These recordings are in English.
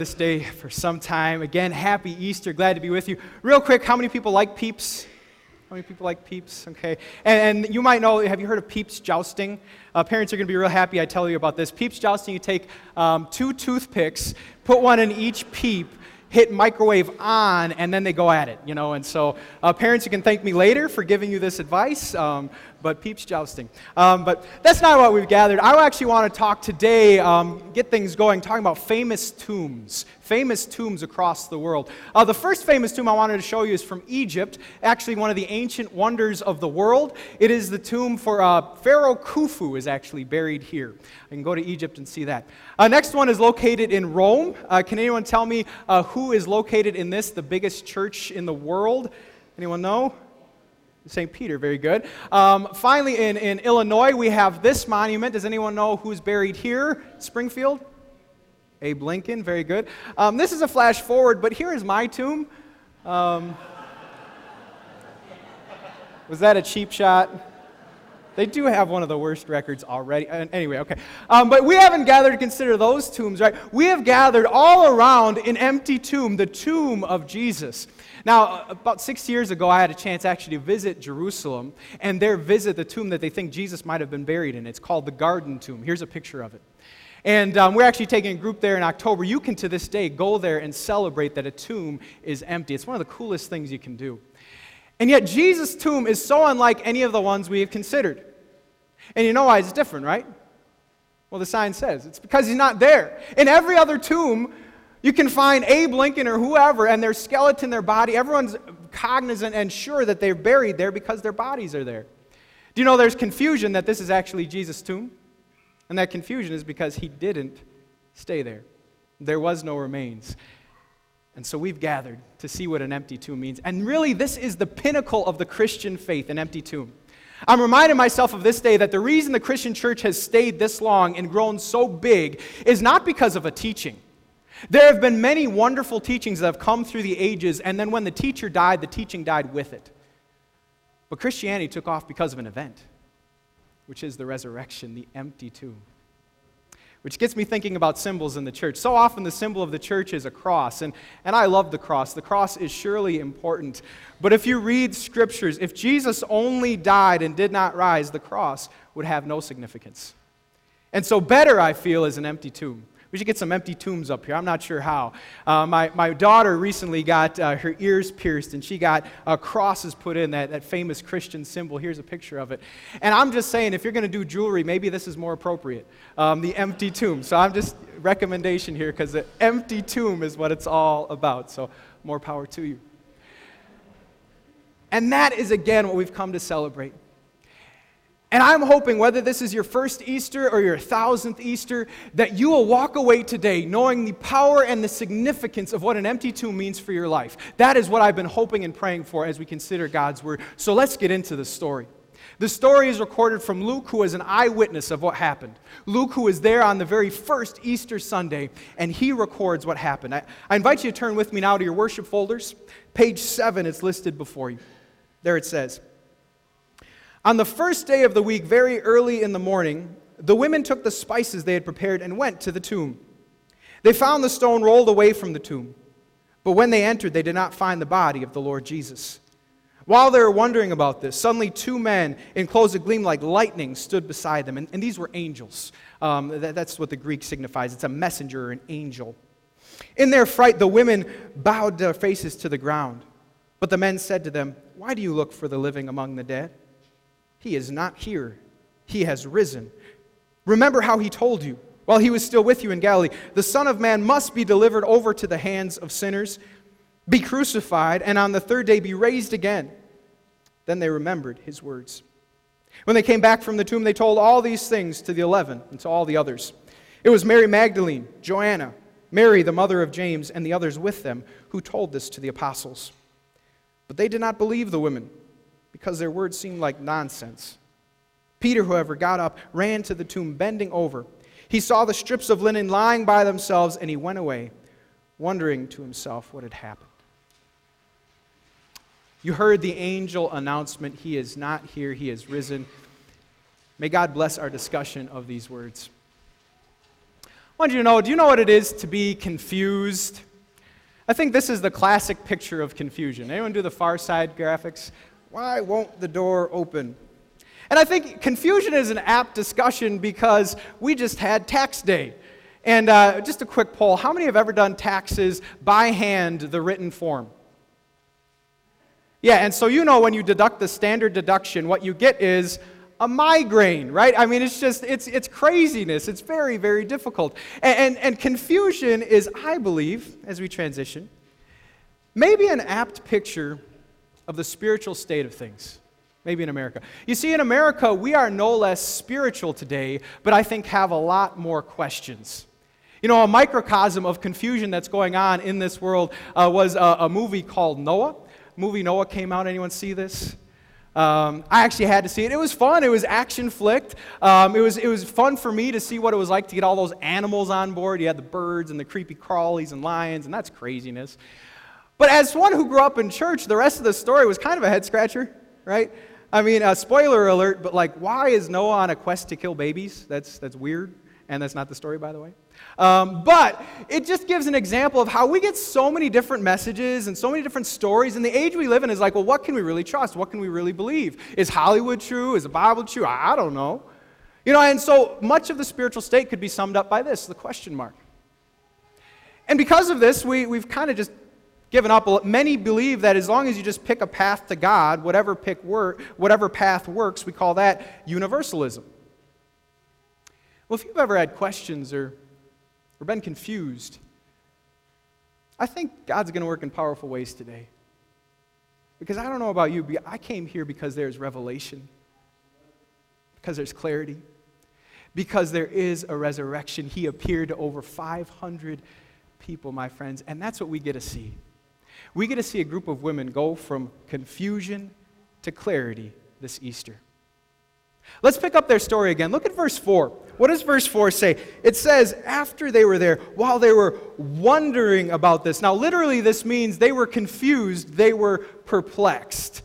this day for some time. Again, happy Easter. Glad to be with you. Real quick, how many people like peeps? How many people like peeps? Okay. And, and you might know, have you heard of peeps jousting? Uh, parents are going to be real happy I tell you about this. Peeps jousting, you take um, two toothpicks, put one in each peep, hit microwave on, and then they go at it, you know. And so, uh, parents, you can thank me later for giving you this advice. Um, but peeps jousting. Um, but that's not what we've gathered. I actually want to talk today, um, get things going, talking about famous tombs, famous tombs across the world. Uh, the first famous tomb I wanted to show you is from Egypt, actually one of the ancient wonders of the world. It is the tomb for uh, Pharaoh Khufu is actually buried here. I can go to Egypt and see that. Uh, next one is located in Rome. Uh, can anyone tell me uh, who is located in this, the biggest church in the world? Anyone know? St. Peter, very good. Um, finally, in, in Illinois, we have this monument. Does anyone know who's buried here? Springfield? Abe Lincoln, very good. Um, this is a flash forward, but here is my tomb. Um, was that a cheap shot? They do have one of the worst records already. Anyway, okay. Um, but we haven't gathered to consider those tombs, right? We have gathered all around an empty tomb, the tomb of Jesus. Now, about six years ago, I had a chance actually to visit Jerusalem and there visit the tomb that they think Jesus might have been buried in. It's called the Garden Tomb. Here's a picture of it. And um, we're actually taking a group there in October. You can, to this day, go there and celebrate that a tomb is empty. It's one of the coolest things you can do. And yet, Jesus' tomb is so unlike any of the ones we have considered. And you know why it's different, right? Well, the sign says it's because he's not there. In every other tomb, you can find Abe Lincoln or whoever, and their skeleton, their body, everyone's cognizant and sure that they're buried there because their bodies are there. Do you know there's confusion that this is actually Jesus' tomb? And that confusion is because he didn't stay there. There was no remains. And so we've gathered to see what an empty tomb means. And really, this is the pinnacle of the Christian faith an empty tomb. I'm reminding myself of this day that the reason the Christian church has stayed this long and grown so big is not because of a teaching. There have been many wonderful teachings that have come through the ages, and then when the teacher died, the teaching died with it. But Christianity took off because of an event, which is the resurrection, the empty tomb. Which gets me thinking about symbols in the church. So often the symbol of the church is a cross, and, and I love the cross. The cross is surely important. But if you read scriptures, if Jesus only died and did not rise, the cross would have no significance. And so, better, I feel, is an empty tomb. We should get some empty tombs up here. I'm not sure how. Uh, my, my daughter recently got uh, her ears pierced and she got uh, crosses put in, that, that famous Christian symbol. Here's a picture of it. And I'm just saying, if you're going to do jewelry, maybe this is more appropriate um, the empty tomb. So I'm just recommendation here because the empty tomb is what it's all about. So more power to you. And that is, again, what we've come to celebrate. And I'm hoping, whether this is your first Easter or your thousandth Easter, that you will walk away today knowing the power and the significance of what an empty tomb means for your life. That is what I've been hoping and praying for as we consider God's Word. So let's get into the story. The story is recorded from Luke, who is an eyewitness of what happened. Luke, who was there on the very first Easter Sunday, and he records what happened. I, I invite you to turn with me now to your worship folders. Page 7 it's listed before you. There it says, on the first day of the week, very early in the morning, the women took the spices they had prepared and went to the tomb. They found the stone rolled away from the tomb, but when they entered, they did not find the body of the Lord Jesus. While they were wondering about this, suddenly two men in clothes that gleamed like lightning stood beside them, and, and these were angels. Um, that, that's what the Greek signifies it's a messenger or an angel. In their fright, the women bowed their faces to the ground. But the men said to them, Why do you look for the living among the dead? He is not here. He has risen. Remember how he told you while he was still with you in Galilee the Son of Man must be delivered over to the hands of sinners, be crucified, and on the third day be raised again. Then they remembered his words. When they came back from the tomb, they told all these things to the eleven and to all the others. It was Mary Magdalene, Joanna, Mary, the mother of James, and the others with them who told this to the apostles. But they did not believe the women because their words seemed like nonsense. Peter, however, got up, ran to the tomb, bending over. He saw the strips of linen lying by themselves, and he went away, wondering to himself what had happened. You heard the angel announcement He is not here, He is risen. May God bless our discussion of these words. I want you to know do you know what it is to be confused? I think this is the classic picture of confusion. Anyone do the far side graphics? Why won't the door open? And I think confusion is an apt discussion because we just had tax day. And uh, just a quick poll how many have ever done taxes by hand, the written form? Yeah, and so you know when you deduct the standard deduction, what you get is a migraine, right? I mean, it's just, it's, it's craziness. It's very, very difficult. And, and, and confusion is, I believe, as we transition, maybe an apt picture of the spiritual state of things. Maybe in America. You see, in America, we are no less spiritual today, but I think have a lot more questions. You know, a microcosm of confusion that's going on in this world uh, was a, a, movie called Noah. Movie Noah came out. Anyone see this? Um, I actually had to see it. It was fun. It was action flicked. Um, it, was, it was fun for me to see what it was like to get all those animals on board. You had the birds and the creepy crawlies and lions, and that's craziness. But as one who grew up in church, the rest of the story was kind of a head scratcher, right? I mean, uh, spoiler alert, but like, why is Noah on a quest to kill babies? That's, that's weird. And that's not the story, by the way. Um, but it just gives an example of how we get so many different messages and so many different stories. And the age we live in is like, well, what can we really trust? What can we really believe? Is Hollywood true? Is the Bible true? I, I don't know. You know, and so much of the spiritual state could be summed up by this the question mark. And because of this, we, we've kind of just given up. Many believe that as long as you just pick a path to God, whatever, pick work, whatever path works, we call that universalism. Well, if you've ever had questions or or been confused, I think God's going to work in powerful ways today. Because I don't know about you, but I came here because there's revelation, because there's clarity, because there is a resurrection. He appeared to over 500 people, my friends, and that's what we get to see. We get to see a group of women go from confusion to clarity this Easter. Let's pick up their story again. Look at verse 4. What does verse 4 say? It says, after they were there, while they were wondering about this. Now, literally, this means they were confused, they were perplexed.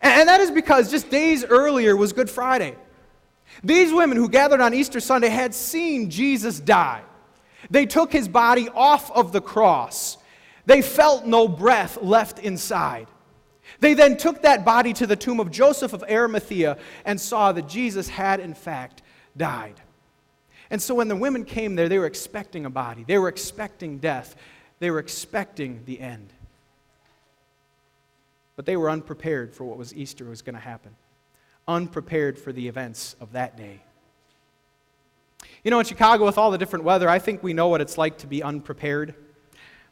And that is because just days earlier was Good Friday. These women who gathered on Easter Sunday had seen Jesus die. They took his body off of the cross. They felt no breath left inside. They then took that body to the tomb of Joseph of Arimathea and saw that Jesus had, in fact, died. And so when the women came there, they were expecting a body, they were expecting death, they were expecting the end. But they were unprepared for what was Easter was going to happen, unprepared for the events of that day. You know, in Chicago, with all the different weather, I think we know what it's like to be unprepared.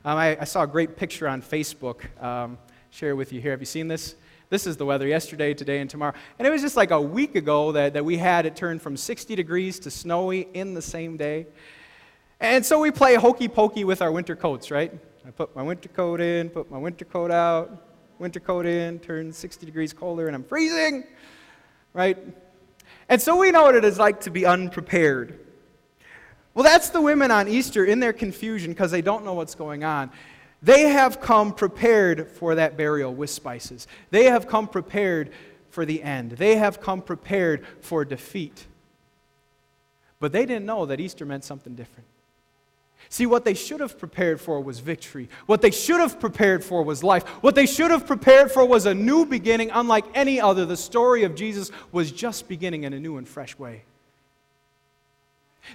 Um, I, I, saw a great picture on Facebook. Um, share with you here. Have you seen this? This is the weather yesterday, today, and tomorrow. And it was just like a week ago that, that we had it turn from 60 degrees to snowy in the same day. And so we play hokey pokey with our winter coats, right? I put my winter coat in, put my winter coat out, winter coat in, turn 60 degrees colder, and I'm freezing, right? And so we know what it is like to be unprepared. Well, that's the women on Easter in their confusion because they don't know what's going on. They have come prepared for that burial with spices. They have come prepared for the end. They have come prepared for defeat. But they didn't know that Easter meant something different. See, what they should have prepared for was victory. What they should have prepared for was life. What they should have prepared for was a new beginning, unlike any other. The story of Jesus was just beginning in a new and fresh way.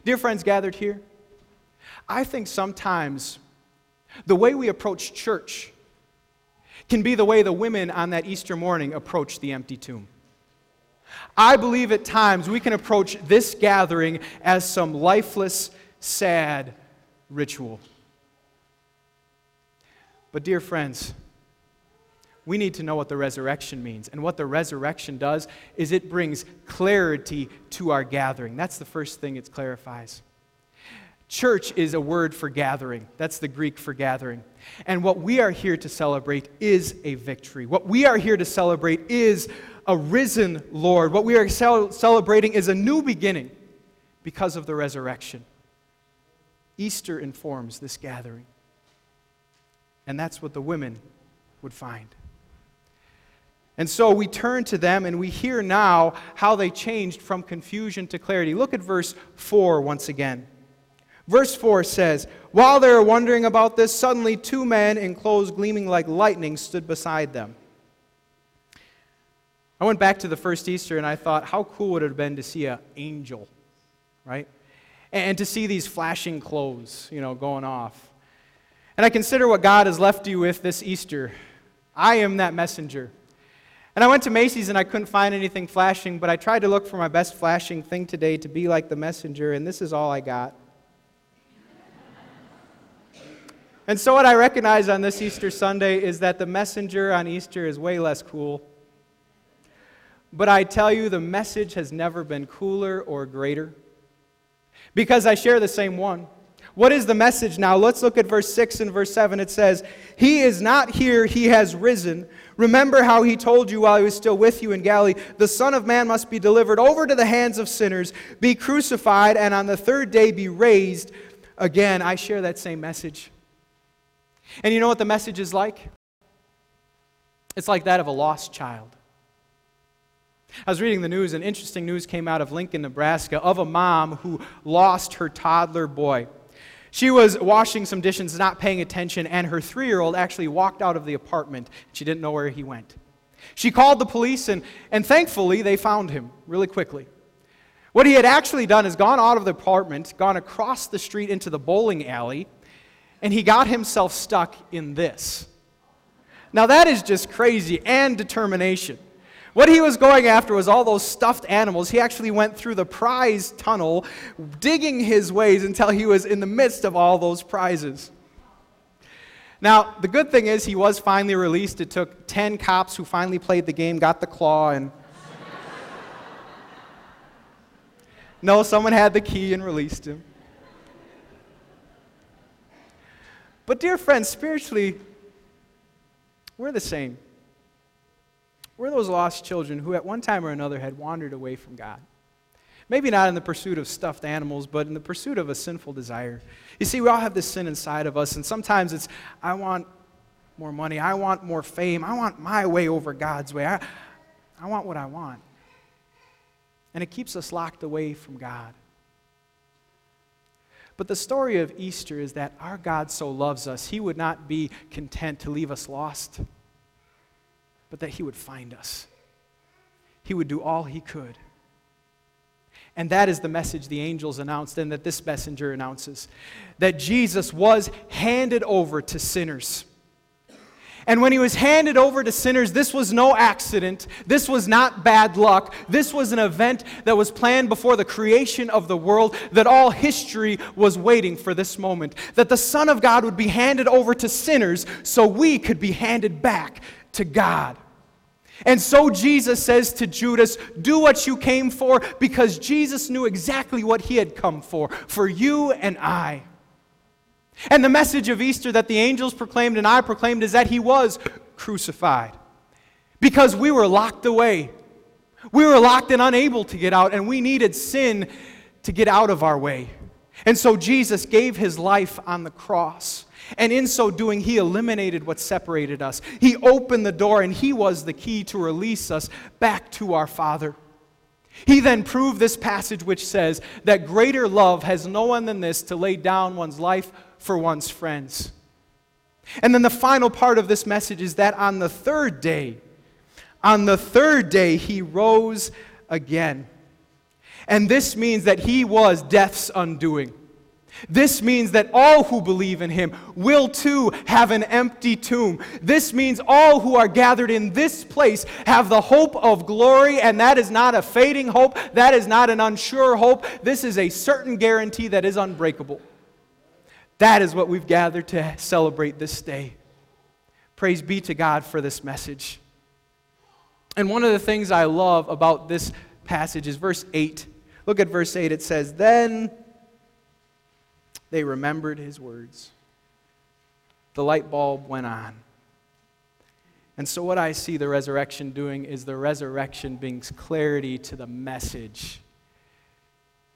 Dear friends gathered here, I think sometimes the way we approach church can be the way the women on that Easter morning approached the empty tomb. I believe at times we can approach this gathering as some lifeless, sad ritual. But, dear friends, we need to know what the resurrection means. And what the resurrection does is it brings clarity to our gathering. That's the first thing it clarifies. Church is a word for gathering. That's the Greek for gathering. And what we are here to celebrate is a victory. What we are here to celebrate is a risen Lord. What we are celebrating is a new beginning because of the resurrection. Easter informs this gathering. And that's what the women would find. And so we turn to them and we hear now how they changed from confusion to clarity. Look at verse 4 once again. Verse 4 says, While they were wondering about this, suddenly two men in clothes gleaming like lightning stood beside them. I went back to the first Easter and I thought, how cool would it have been to see an angel, right? And to see these flashing clothes, you know, going off. And I consider what God has left you with this Easter. I am that messenger. And I went to Macy's and I couldn't find anything flashing, but I tried to look for my best flashing thing today to be like the messenger, and this is all I got. and so, what I recognize on this Easter Sunday is that the messenger on Easter is way less cool. But I tell you, the message has never been cooler or greater because I share the same one. What is the message now? Let's look at verse 6 and verse 7. It says, He is not here, He has risen. Remember how He told you while He was still with you in Galilee the Son of Man must be delivered over to the hands of sinners, be crucified, and on the third day be raised again. I share that same message. And you know what the message is like? It's like that of a lost child. I was reading the news, and interesting news came out of Lincoln, Nebraska, of a mom who lost her toddler boy. She was washing some dishes, not paying attention, and her three year old actually walked out of the apartment. She didn't know where he went. She called the police, and, and thankfully, they found him really quickly. What he had actually done is gone out of the apartment, gone across the street into the bowling alley, and he got himself stuck in this. Now, that is just crazy and determination. What he was going after was all those stuffed animals. He actually went through the prize tunnel, digging his ways until he was in the midst of all those prizes. Now, the good thing is he was finally released. It took 10 cops who finally played the game, got the claw, and. no, someone had the key and released him. But, dear friends, spiritually, we're the same. We're those lost children who, at one time or another, had wandered away from God. Maybe not in the pursuit of stuffed animals, but in the pursuit of a sinful desire. You see, we all have this sin inside of us, and sometimes it's, I want more money, I want more fame, I want my way over God's way, I, I want what I want. And it keeps us locked away from God. But the story of Easter is that our God so loves us, He would not be content to leave us lost but that He would find us. He would do all He could. And that is the message the angels announced and that this messenger announces that Jesus was handed over to sinners. And when he was handed over to sinners, this was no accident. This was not bad luck. This was an event that was planned before the creation of the world, that all history was waiting for this moment. That the Son of God would be handed over to sinners so we could be handed back to God. And so Jesus says to Judas, Do what you came for, because Jesus knew exactly what he had come for, for you and I. And the message of Easter that the angels proclaimed and I proclaimed is that he was crucified. Because we were locked away. We were locked and unable to get out, and we needed sin to get out of our way. And so Jesus gave his life on the cross. And in so doing, he eliminated what separated us. He opened the door, and he was the key to release us back to our Father. He then proved this passage which says that greater love has no one than this to lay down one's life for one's friends. And then the final part of this message is that on the third day, on the third day, he rose again. And this means that he was death's undoing. This means that all who believe in him will too have an empty tomb. This means all who are gathered in this place have the hope of glory, and that is not a fading hope, that is not an unsure hope. This is a certain guarantee that is unbreakable. That is what we've gathered to celebrate this day. Praise be to God for this message. And one of the things I love about this passage is verse 8. Look at verse 8. It says, Then they remembered his words. The light bulb went on. And so, what I see the resurrection doing is the resurrection brings clarity to the message.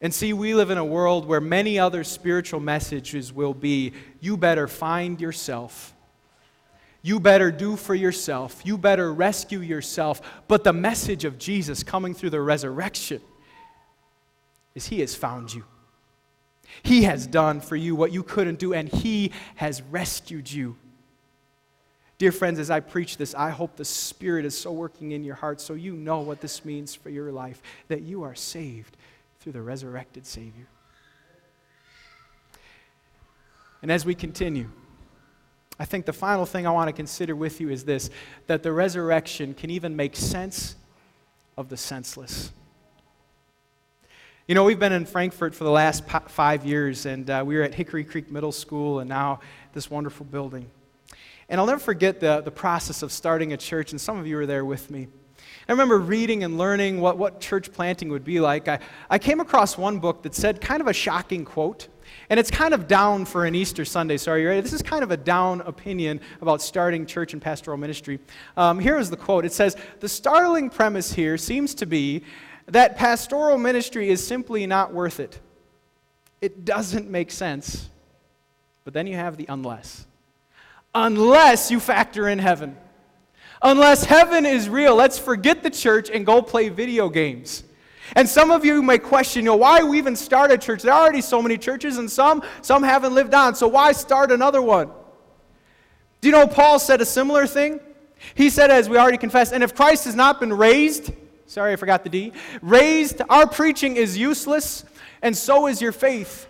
And see, we live in a world where many other spiritual messages will be you better find yourself. You better do for yourself. You better rescue yourself. But the message of Jesus coming through the resurrection is He has found you. He has done for you what you couldn't do, and He has rescued you. Dear friends, as I preach this, I hope the Spirit is so working in your heart so you know what this means for your life that you are saved through the resurrected Savior. And as we continue, I think the final thing I want to consider with you is this that the resurrection can even make sense of the senseless. You know, we've been in Frankfort for the last five years, and uh, we were at Hickory Creek Middle School, and now this wonderful building. And I'll never forget the, the process of starting a church, and some of you were there with me. I remember reading and learning what, what church planting would be like. I, I came across one book that said kind of a shocking quote. And it's kind of down for an Easter Sunday, so are you ready? This is kind of a down opinion about starting church and pastoral ministry. Um, here is the quote it says, The startling premise here seems to be that pastoral ministry is simply not worth it. It doesn't make sense. But then you have the unless. Unless you factor in heaven. Unless heaven is real, let's forget the church and go play video games. And some of you may question, you know, why we even start a church? There are already so many churches, and some, some haven't lived on, so why start another one? Do you know Paul said a similar thing? He said, as we already confessed, and if Christ has not been raised, sorry, I forgot the D, raised, our preaching is useless, and so is your faith.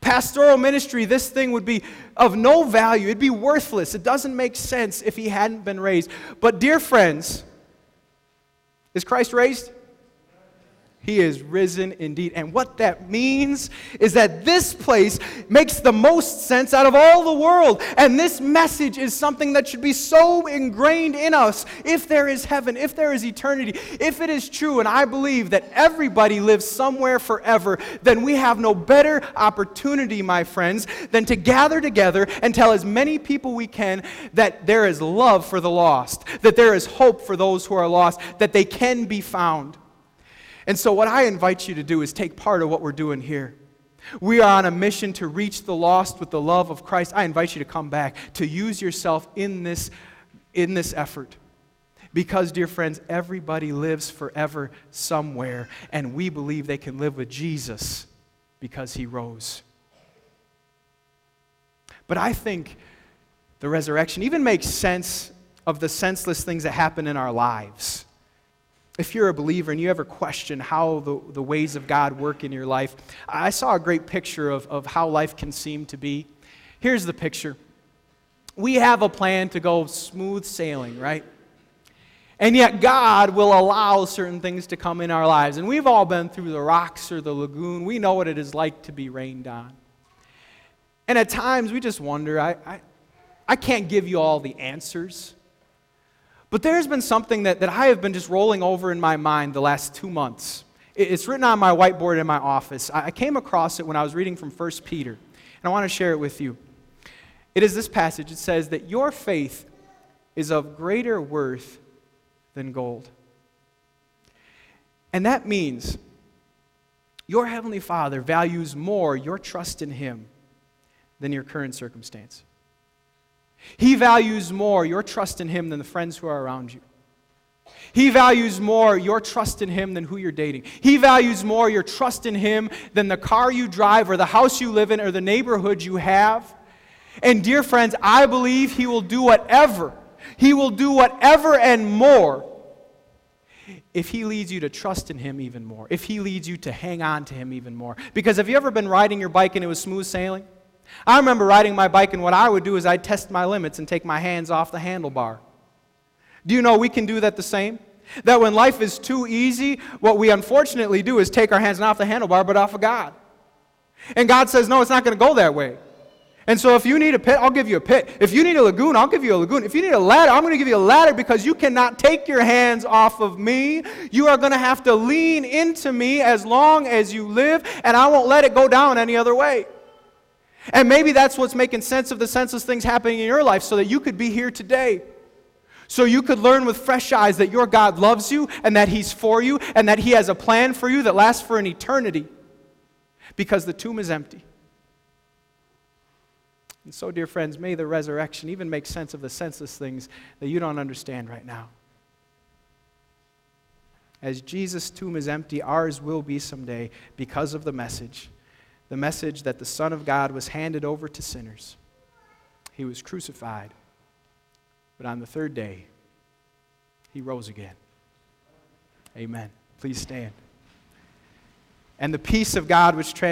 Pastoral ministry, this thing would be of no value. It'd be worthless. It doesn't make sense if he hadn't been raised. But, dear friends, is Christ raised? He is risen indeed. And what that means is that this place makes the most sense out of all the world. And this message is something that should be so ingrained in us. If there is heaven, if there is eternity, if it is true, and I believe that everybody lives somewhere forever, then we have no better opportunity, my friends, than to gather together and tell as many people we can that there is love for the lost, that there is hope for those who are lost, that they can be found. And so, what I invite you to do is take part of what we're doing here. We are on a mission to reach the lost with the love of Christ. I invite you to come back, to use yourself in this, in this effort. Because, dear friends, everybody lives forever somewhere, and we believe they can live with Jesus because he rose. But I think the resurrection even makes sense of the senseless things that happen in our lives if you're a believer and you ever question how the, the ways of God work in your life, I saw a great picture of, of how life can seem to be. Here's the picture we have a plan to go smooth sailing, right? And yet, God will allow certain things to come in our lives. And we've all been through the rocks or the lagoon. We know what it is like to be rained on. And at times, we just wonder I, I, I can't give you all the answers. But there's been something that, that I have been just rolling over in my mind the last two months. It's written on my whiteboard in my office. I came across it when I was reading from 1 Peter, and I want to share it with you. It is this passage. It says that your faith is of greater worth than gold. And that means your Heavenly Father values more your trust in Him than your current circumstance. He values more your trust in Him than the friends who are around you. He values more your trust in Him than who you're dating. He values more your trust in Him than the car you drive or the house you live in or the neighborhood you have. And, dear friends, I believe He will do whatever, He will do whatever and more if He leads you to trust in Him even more, if He leads you to hang on to Him even more. Because have you ever been riding your bike and it was smooth sailing? I remember riding my bike, and what I would do is I'd test my limits and take my hands off the handlebar. Do you know we can do that the same? That when life is too easy, what we unfortunately do is take our hands not off the handlebar, but off of God. And God says, no, it's not going to go that way. And so if you need a pit, I'll give you a pit. If you need a lagoon, I'll give you a lagoon. If you need a ladder, I'm going to give you a ladder because you cannot take your hands off of me. You are going to have to lean into me as long as you live, and I won't let it go down any other way. And maybe that's what's making sense of the senseless things happening in your life so that you could be here today. So you could learn with fresh eyes that your God loves you and that He's for you and that He has a plan for you that lasts for an eternity because the tomb is empty. And so, dear friends, may the resurrection even make sense of the senseless things that you don't understand right now. As Jesus' tomb is empty, ours will be someday because of the message the message that the Son of God was handed over to sinners. He was crucified, but on the third day, he rose again. Amen. Please stand. And the peace of God, which trans